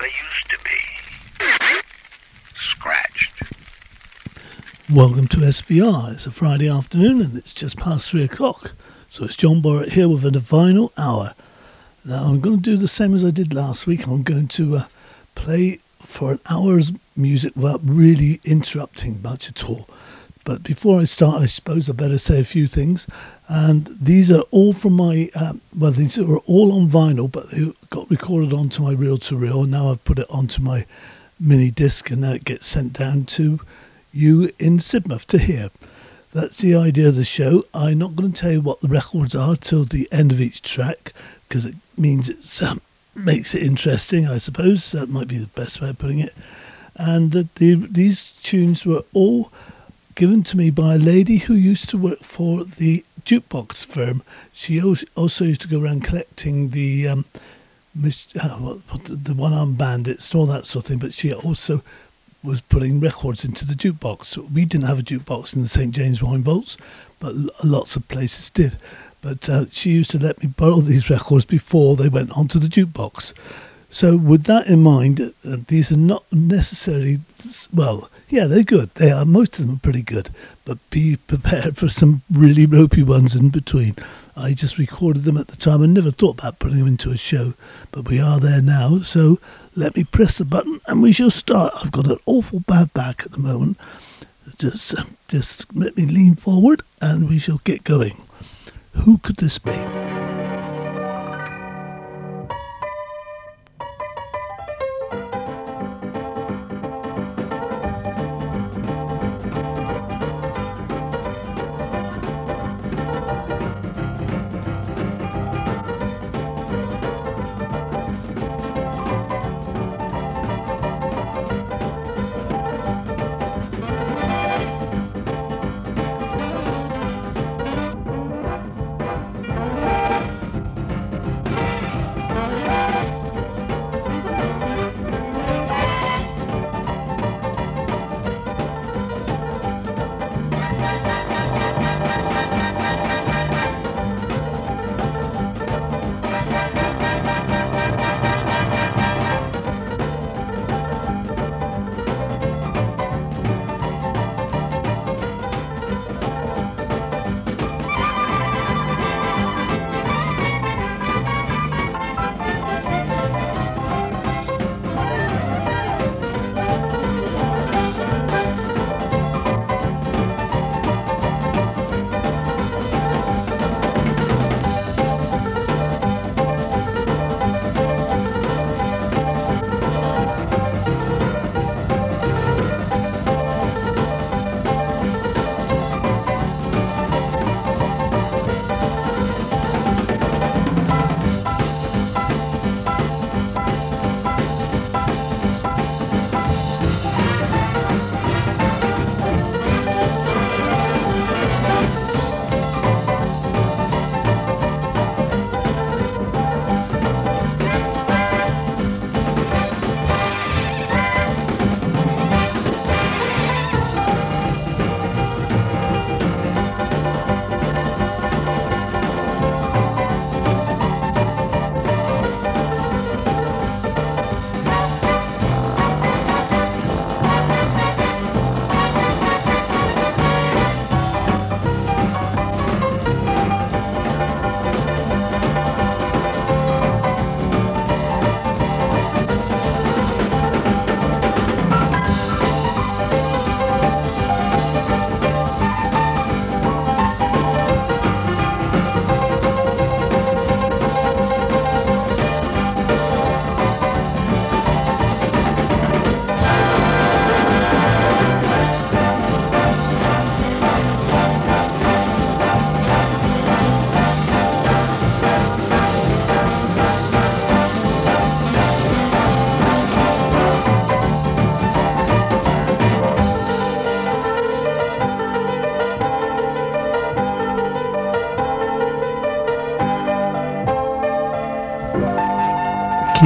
they used to be. Scratched. Welcome to SVR. It's a Friday afternoon and it's just past three o'clock. So it's John Borrett here with a vinyl hour. Now I'm going to do the same as I did last week. I'm going to uh, play for an hour's music without really interrupting much at all. But before I start, I suppose I better say a few things. And these are all from my, um, well, these are all on vinyl, but they got recorded onto my reel to reel. And now I've put it onto my mini disc, and now it gets sent down to you in Sidmouth to hear. That's the idea of the show. I'm not going to tell you what the records are till the end of each track because it means it um, makes it interesting, I suppose. That might be the best way of putting it. And the, the, these tunes were all given to me by a lady who used to work for the jukebox firm. She also used to go around collecting the um, uh, the one-armed bandits and all that sort of thing. But she also was putting records into the jukebox. We didn't have a jukebox in the St James Wine Vaults, but lots of places did. But uh, she used to let me borrow these records before they went onto the jukebox. So, with that in mind, uh, these are not necessarily, well, yeah, they're good. They are. Most of them are pretty good. But be prepared for some really ropey ones in between. I just recorded them at the time and never thought about putting them into a show. But we are there now. So let me press the button and we shall start. I've got an awful bad back at the moment. Just, just let me lean forward and we shall get going. Who could this be?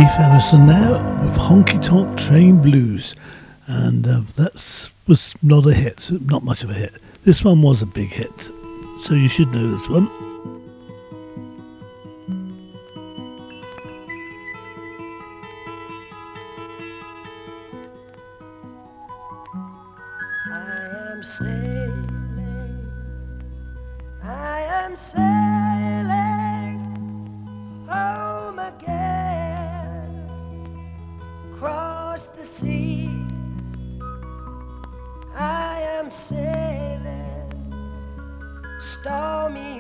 Keith Emerson there with Honky Tonk Train Blues, and uh, that was not a hit, not much of a hit. This one was a big hit, so you should know this one. stormy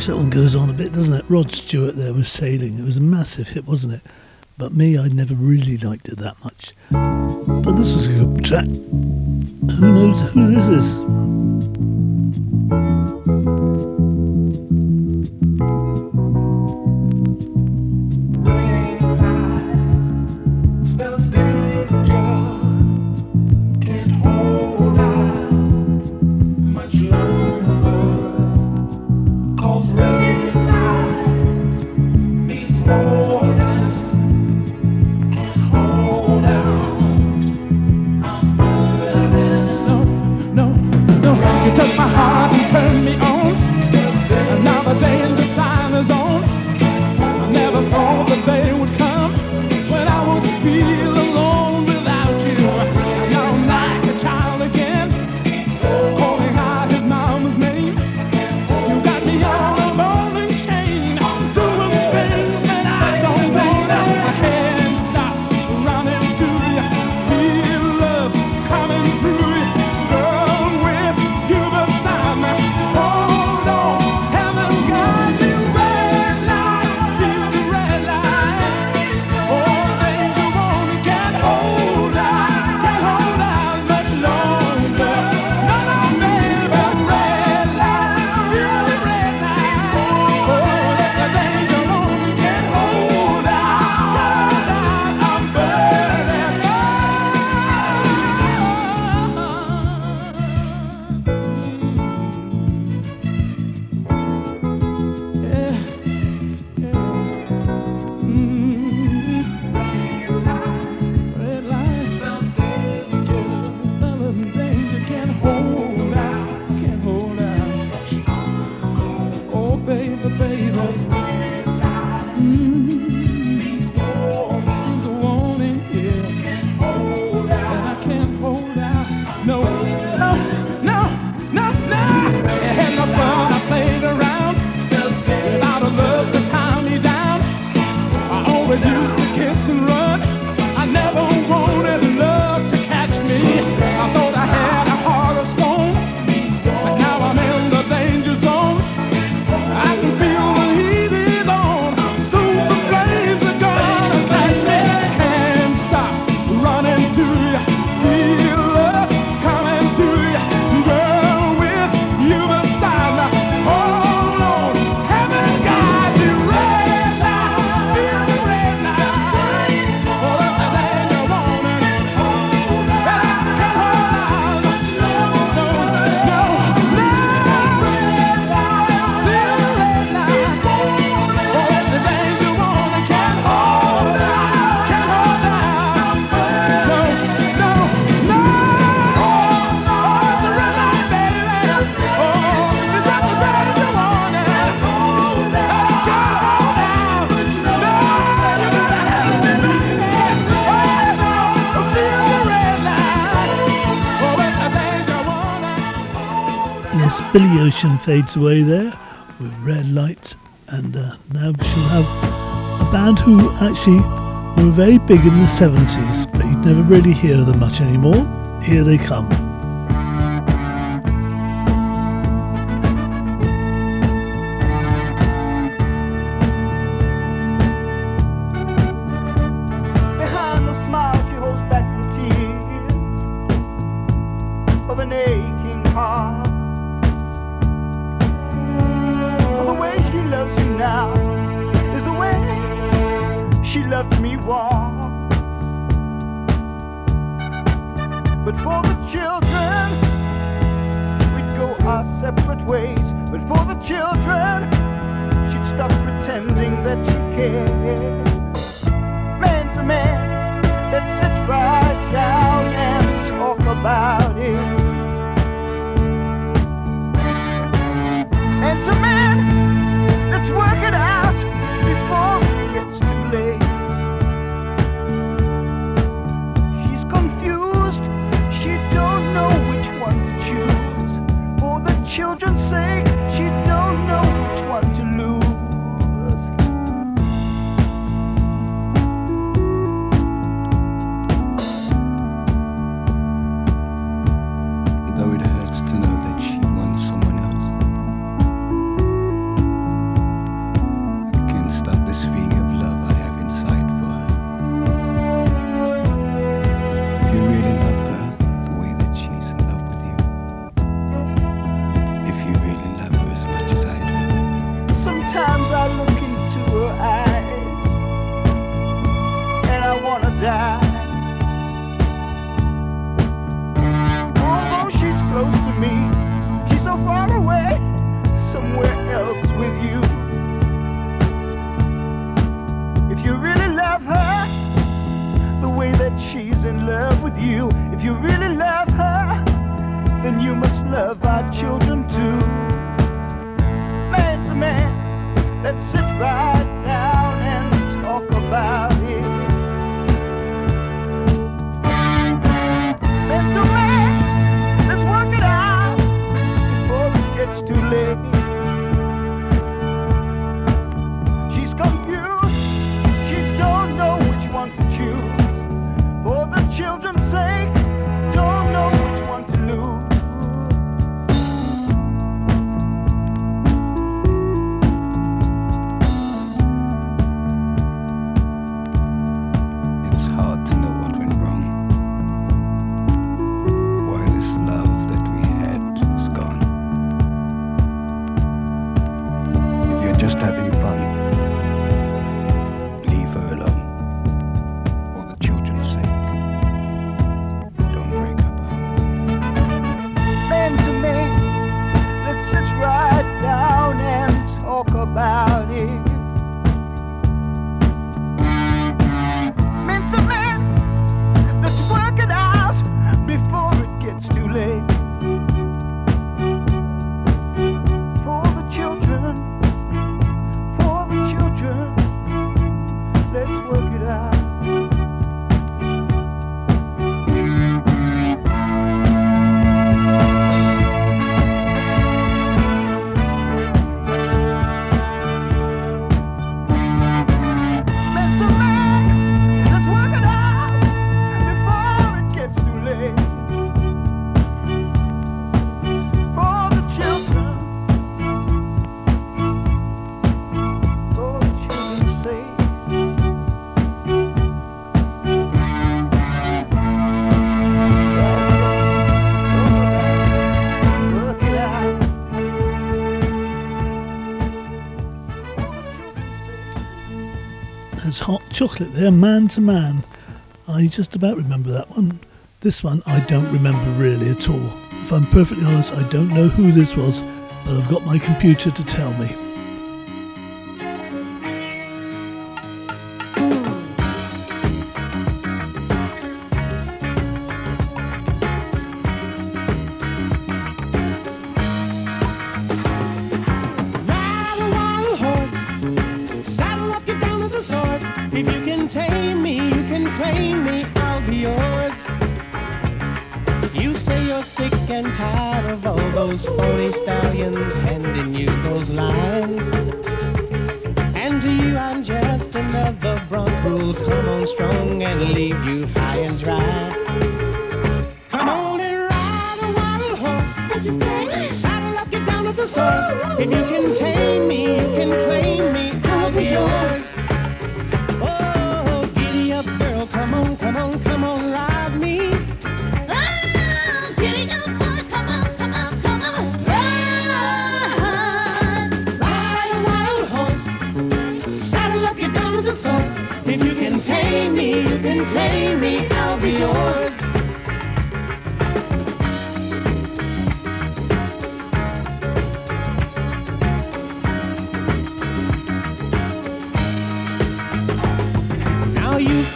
much that one goes on a bit, doesn't it? Rod Stewart there was sailing. It was a massive hit, wasn't it? But me, I never really liked it that much. But this was a good track. Who knows who this is? Billy Ocean fades away there with red lights, and uh, now she'll have a band who actually were very big in the 70s, but you'd never really hear them much anymore. Here they come. you. If you really love her, then you must love our children too. Man to man, let's sit right down and talk about it. Man to man, let's work it out before it gets too late. Chocolate there, Man to Man. I just about remember that one. This one I don't remember really at all. If I'm perfectly honest, I don't know who this was, but I've got my computer to tell me.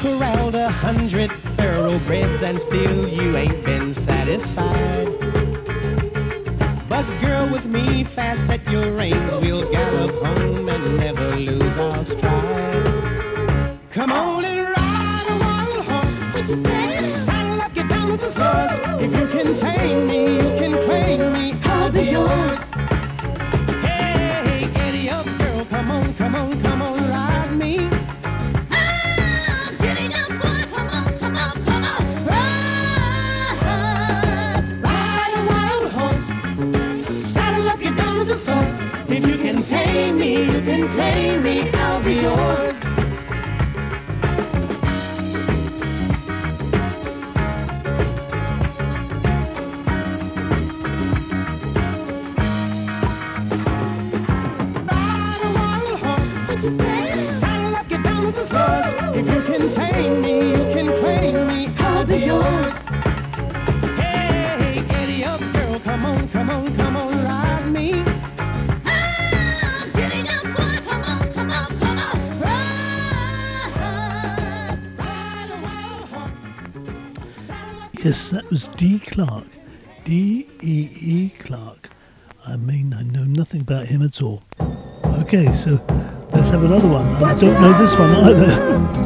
Corralled a hundred thoroughbreds and still you ain't been satisfied. But girl, with me fast at your reins, we'll gallop home and never lose our stride. Come on and ride a wild horse. What you say? Saddle up, get down to the source. If you can tame me, you can claim me. I'll be yours. Claim me. I'll be yours. Yes, that was Dee Clark. D E E Clark. I mean, I know nothing about him at all. Okay, so let's have another one. I don't know this one either.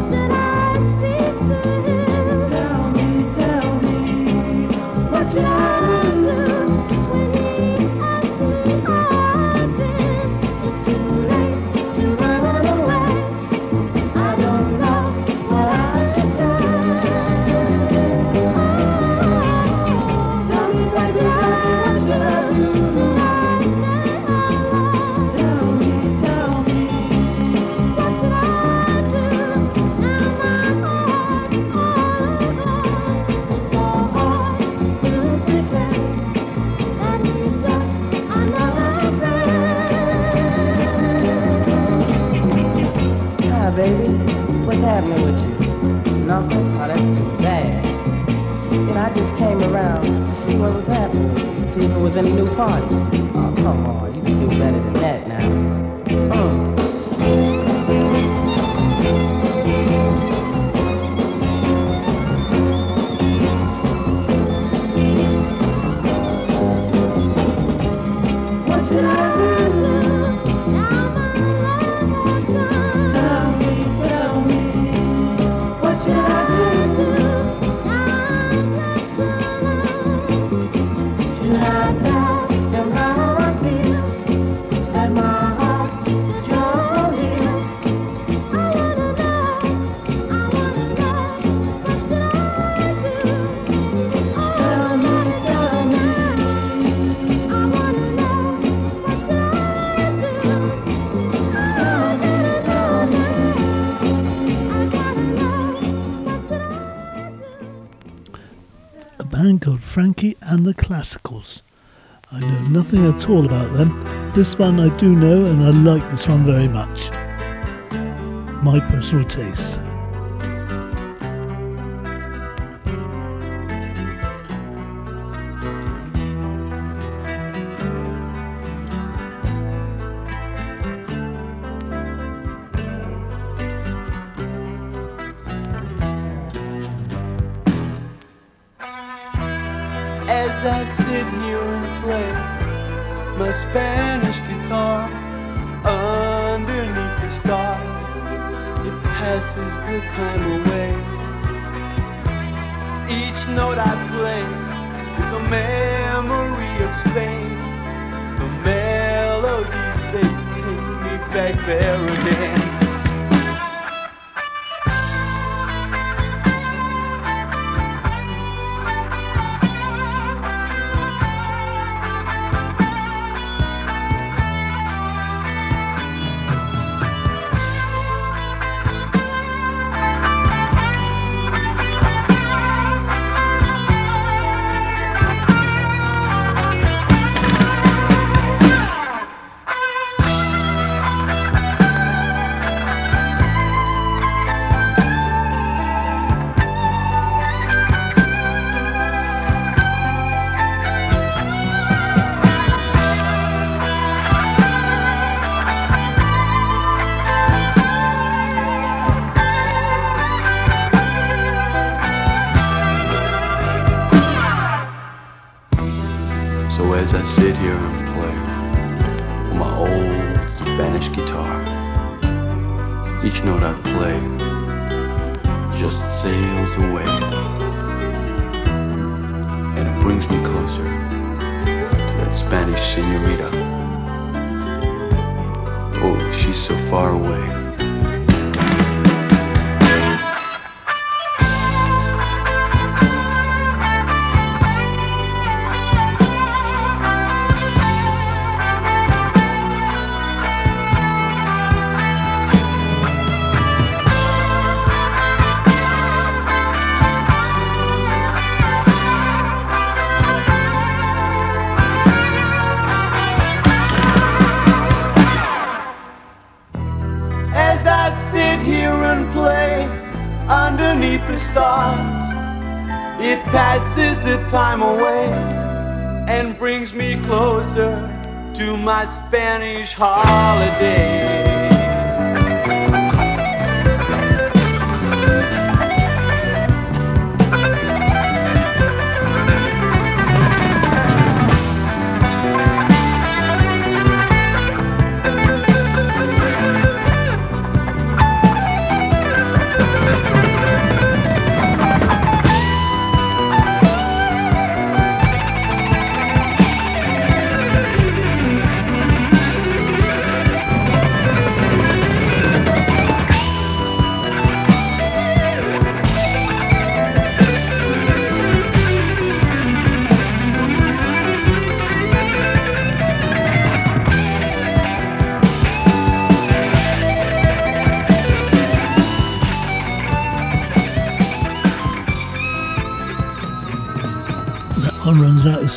I know nothing at all about them. This one I do know, and I like this one very much. my personal taste. As I sit here and play my Spanish guitar underneath the stars. It passes the time away. Each note I play is a memory of Spain. The melodies they take me back there again. Time away and brings me closer to my Spanish holiday.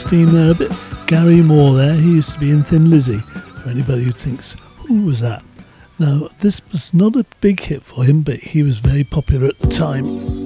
Steam there a bit. Gary Moore there, he used to be in Thin Lizzy. For anybody who thinks, who was that? Now, this was not a big hit for him, but he was very popular at the time.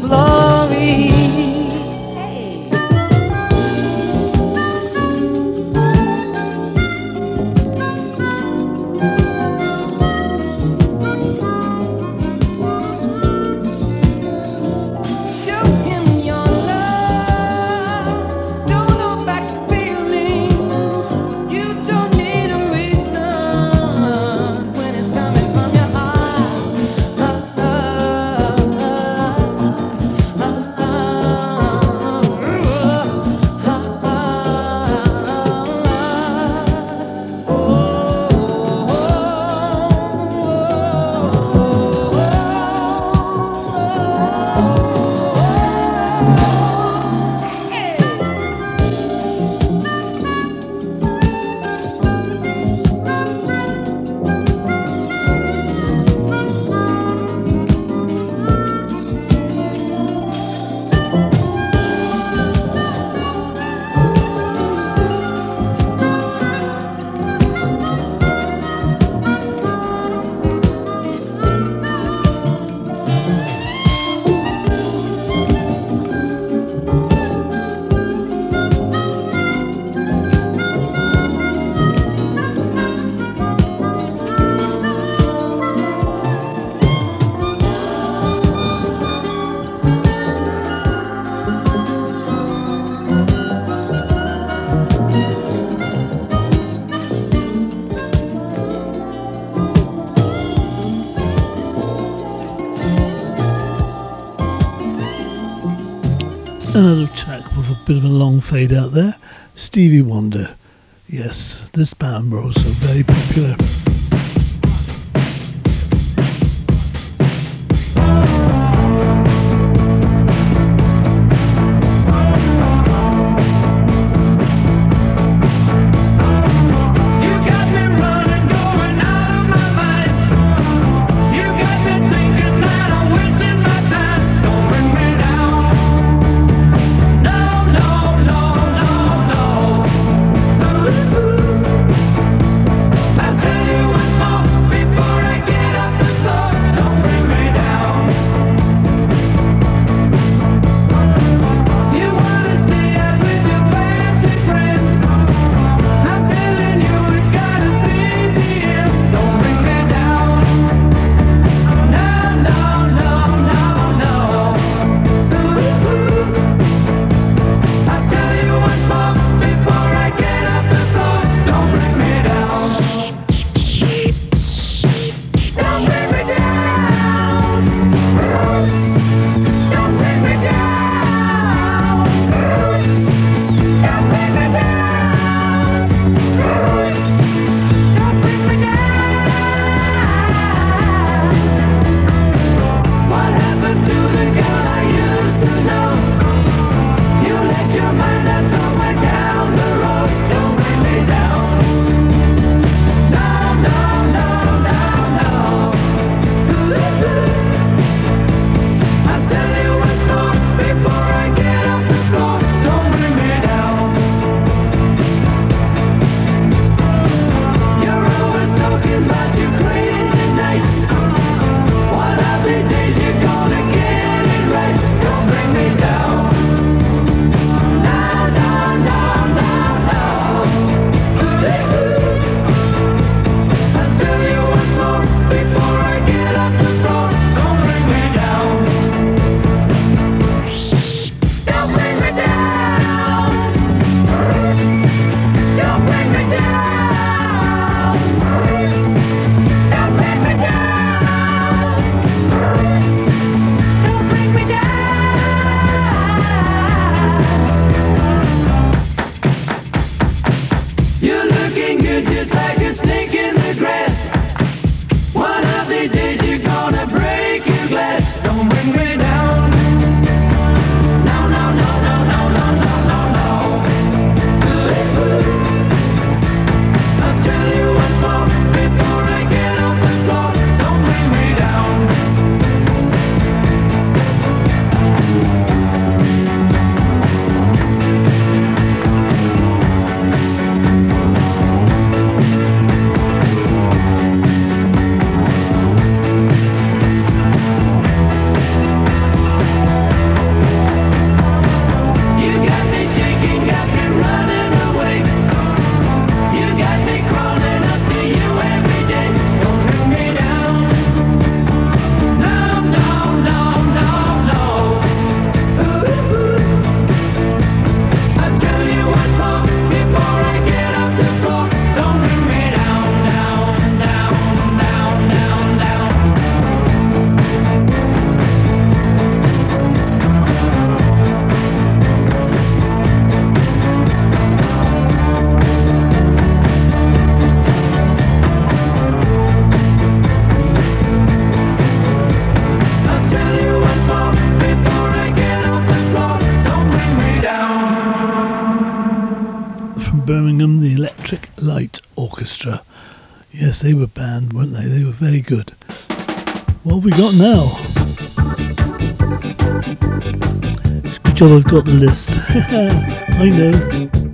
glory. bit of a long fade out there. Stevie Wonder. Yes, this band were also very popular. Orchestra. Yes, they were banned, weren't they? They were very good. What have we got now? It's a good job I've got the list. I know.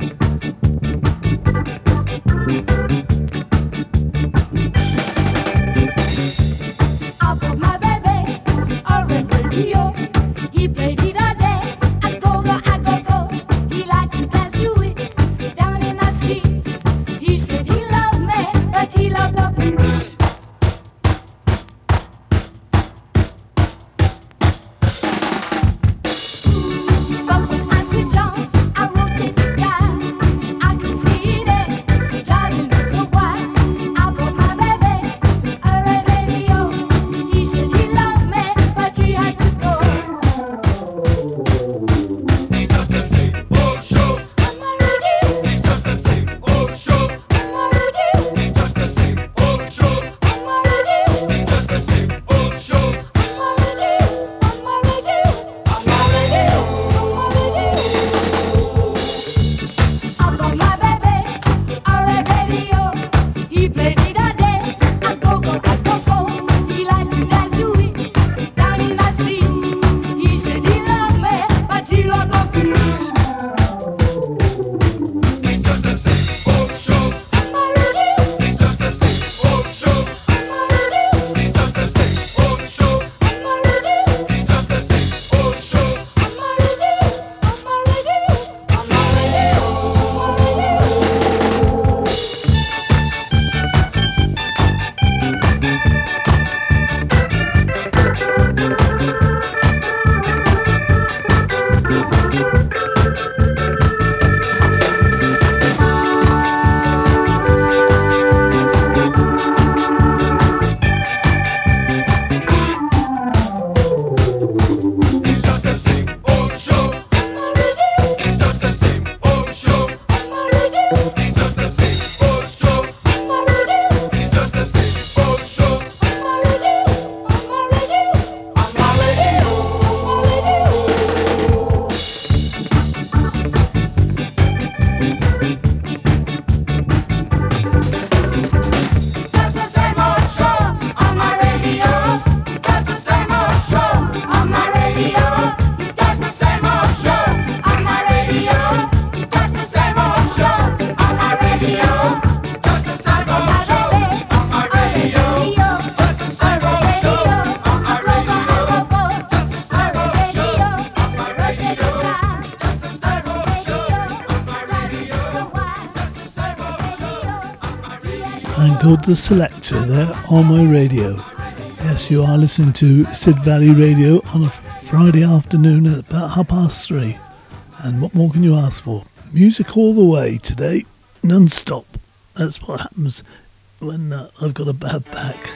The Selecter there on my radio. Yes, you are listening to Sid Valley Radio on a Friday afternoon at about half past three. And what more can you ask for? Music all the way today, non stop. That's what happens when uh, I've got a bad back.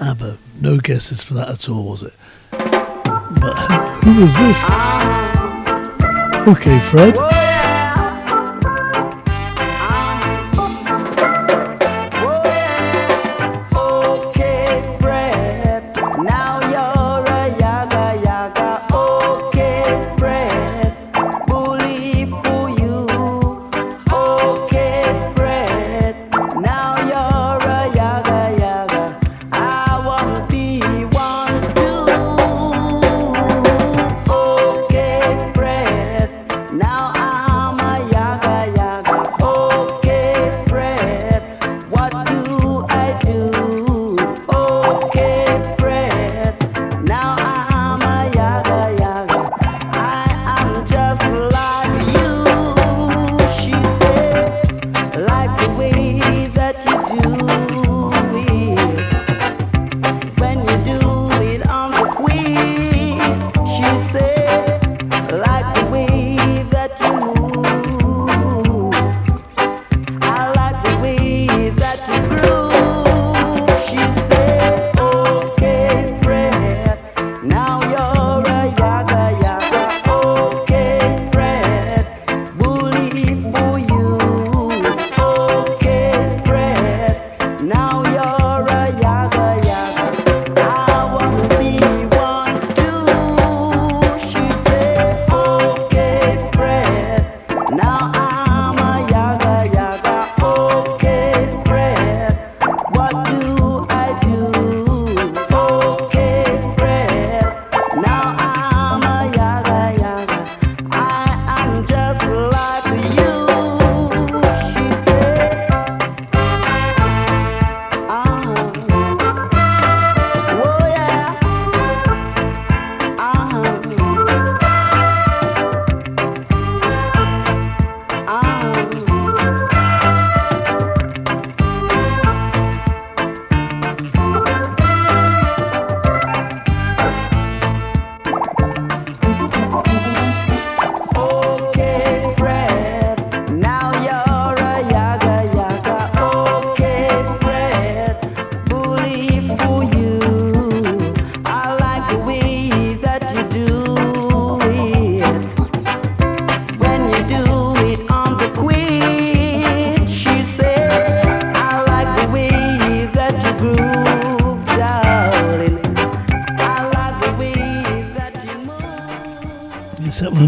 ABBA. No guesses for that at all, was it? But who was this? Okay, Fred.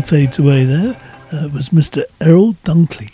Fades away there. Uh, was Mr. Errol Dunkley.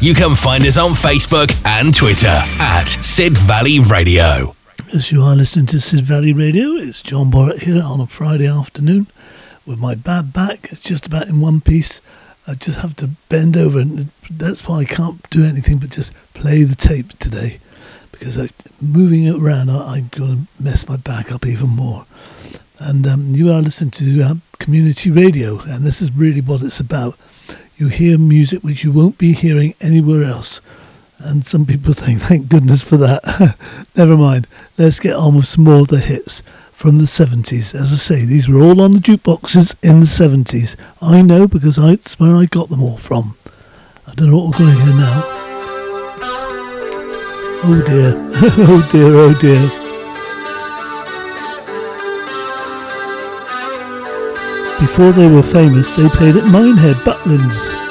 you can find us on Facebook and Twitter at Sid Valley Radio. As you are listening to Sid Valley Radio, it's John Borrett here on a Friday afternoon with my bad back. It's just about in one piece. I just have to bend over, and that's why I can't do anything but just play the tape today because I, moving it around, I, I'm going to mess my back up even more. And um, you are listening to uh, community radio, and this is really what it's about. You hear music which you won't be hearing anywhere else. And some people think, thank goodness for that. Never mind. Let's get on with some more of the hits from the 70s. As I say, these were all on the jukeboxes in the 70s. I know because I, it's where I got them all from. I don't know what we're going to hear now. Oh dear. oh dear, oh dear. Before they were famous, they played at Minehead, Butlins.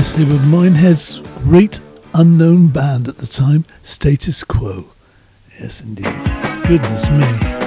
Yes, they were Minehead's great unknown band at the time, Status Quo. Yes, indeed. Goodness me.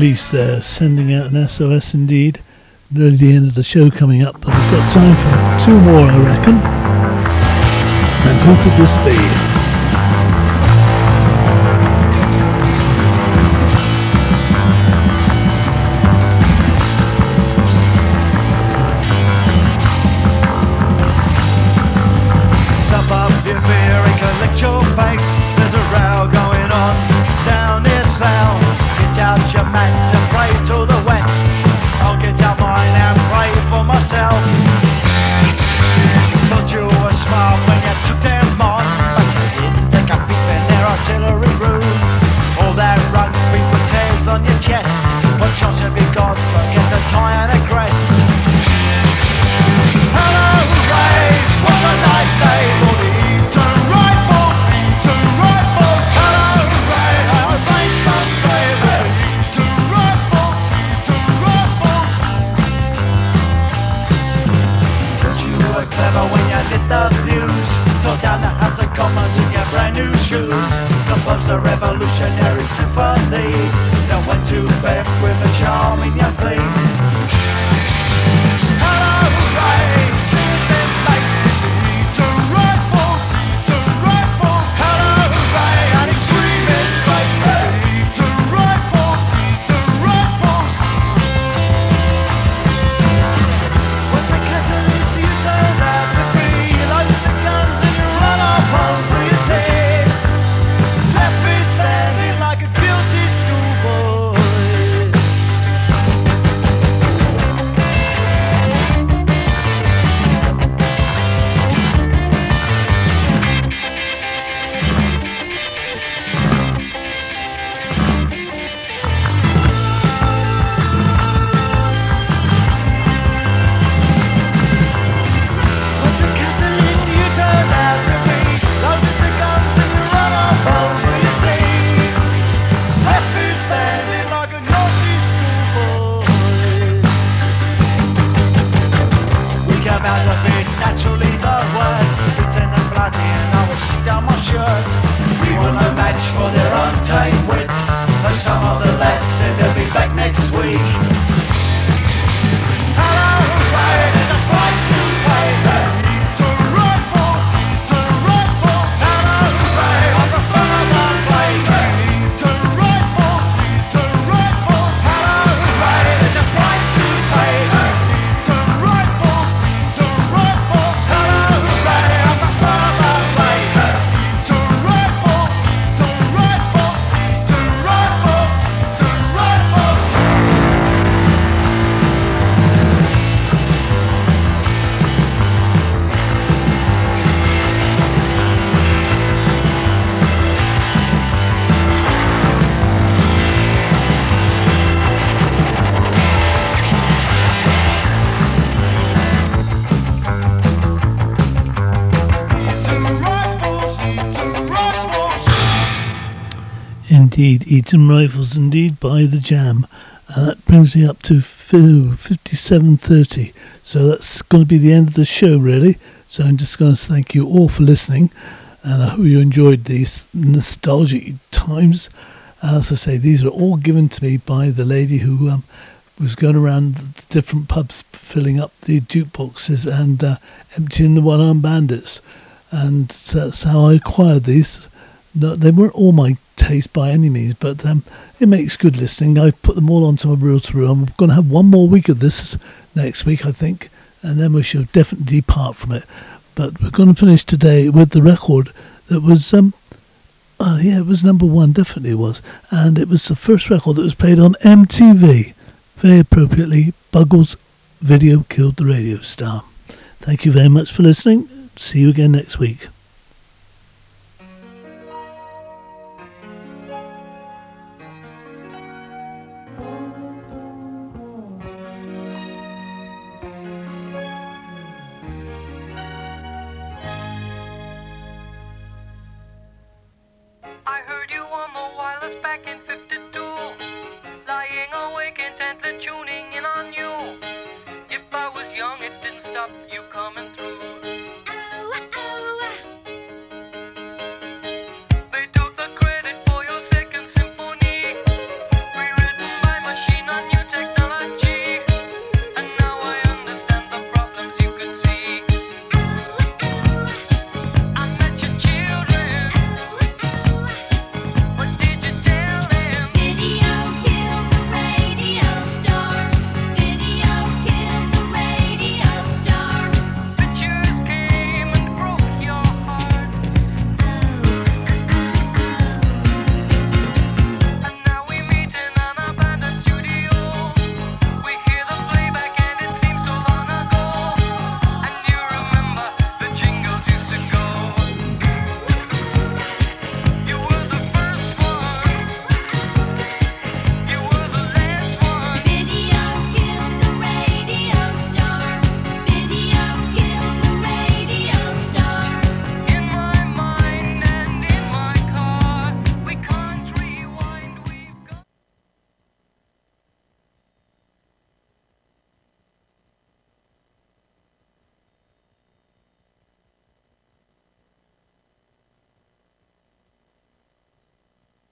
Police there sending out an SOS indeed. Nearly the end of the show coming up, but we've got time for two more, I reckon. And who could this be? match for their on-time wit. Like some of the lads said they'll be back next week. Indeed, Eton Rifles indeed by the Jam. And that brings me up to 57.30. So that's going to be the end of the show, really. So I'm just going to thank you all for listening. And I hope you enjoyed these nostalgic times. And as I say, these were all given to me by the lady who um, was going around the different pubs filling up the jukeboxes and uh, emptying the one armed bandits. And that's how I acquired these. No, they weren't all my taste by any means, but um, it makes good listening. I put them all onto my reel to reel. I'm going to have one more week of this next week, I think, and then we shall definitely depart from it. But we're going to finish today with the record that was, um, uh, yeah, it was number one, definitely was, and it was the first record that was played on MTV. Very appropriately, Buggles' video killed the radio star. Thank you very much for listening. See you again next week.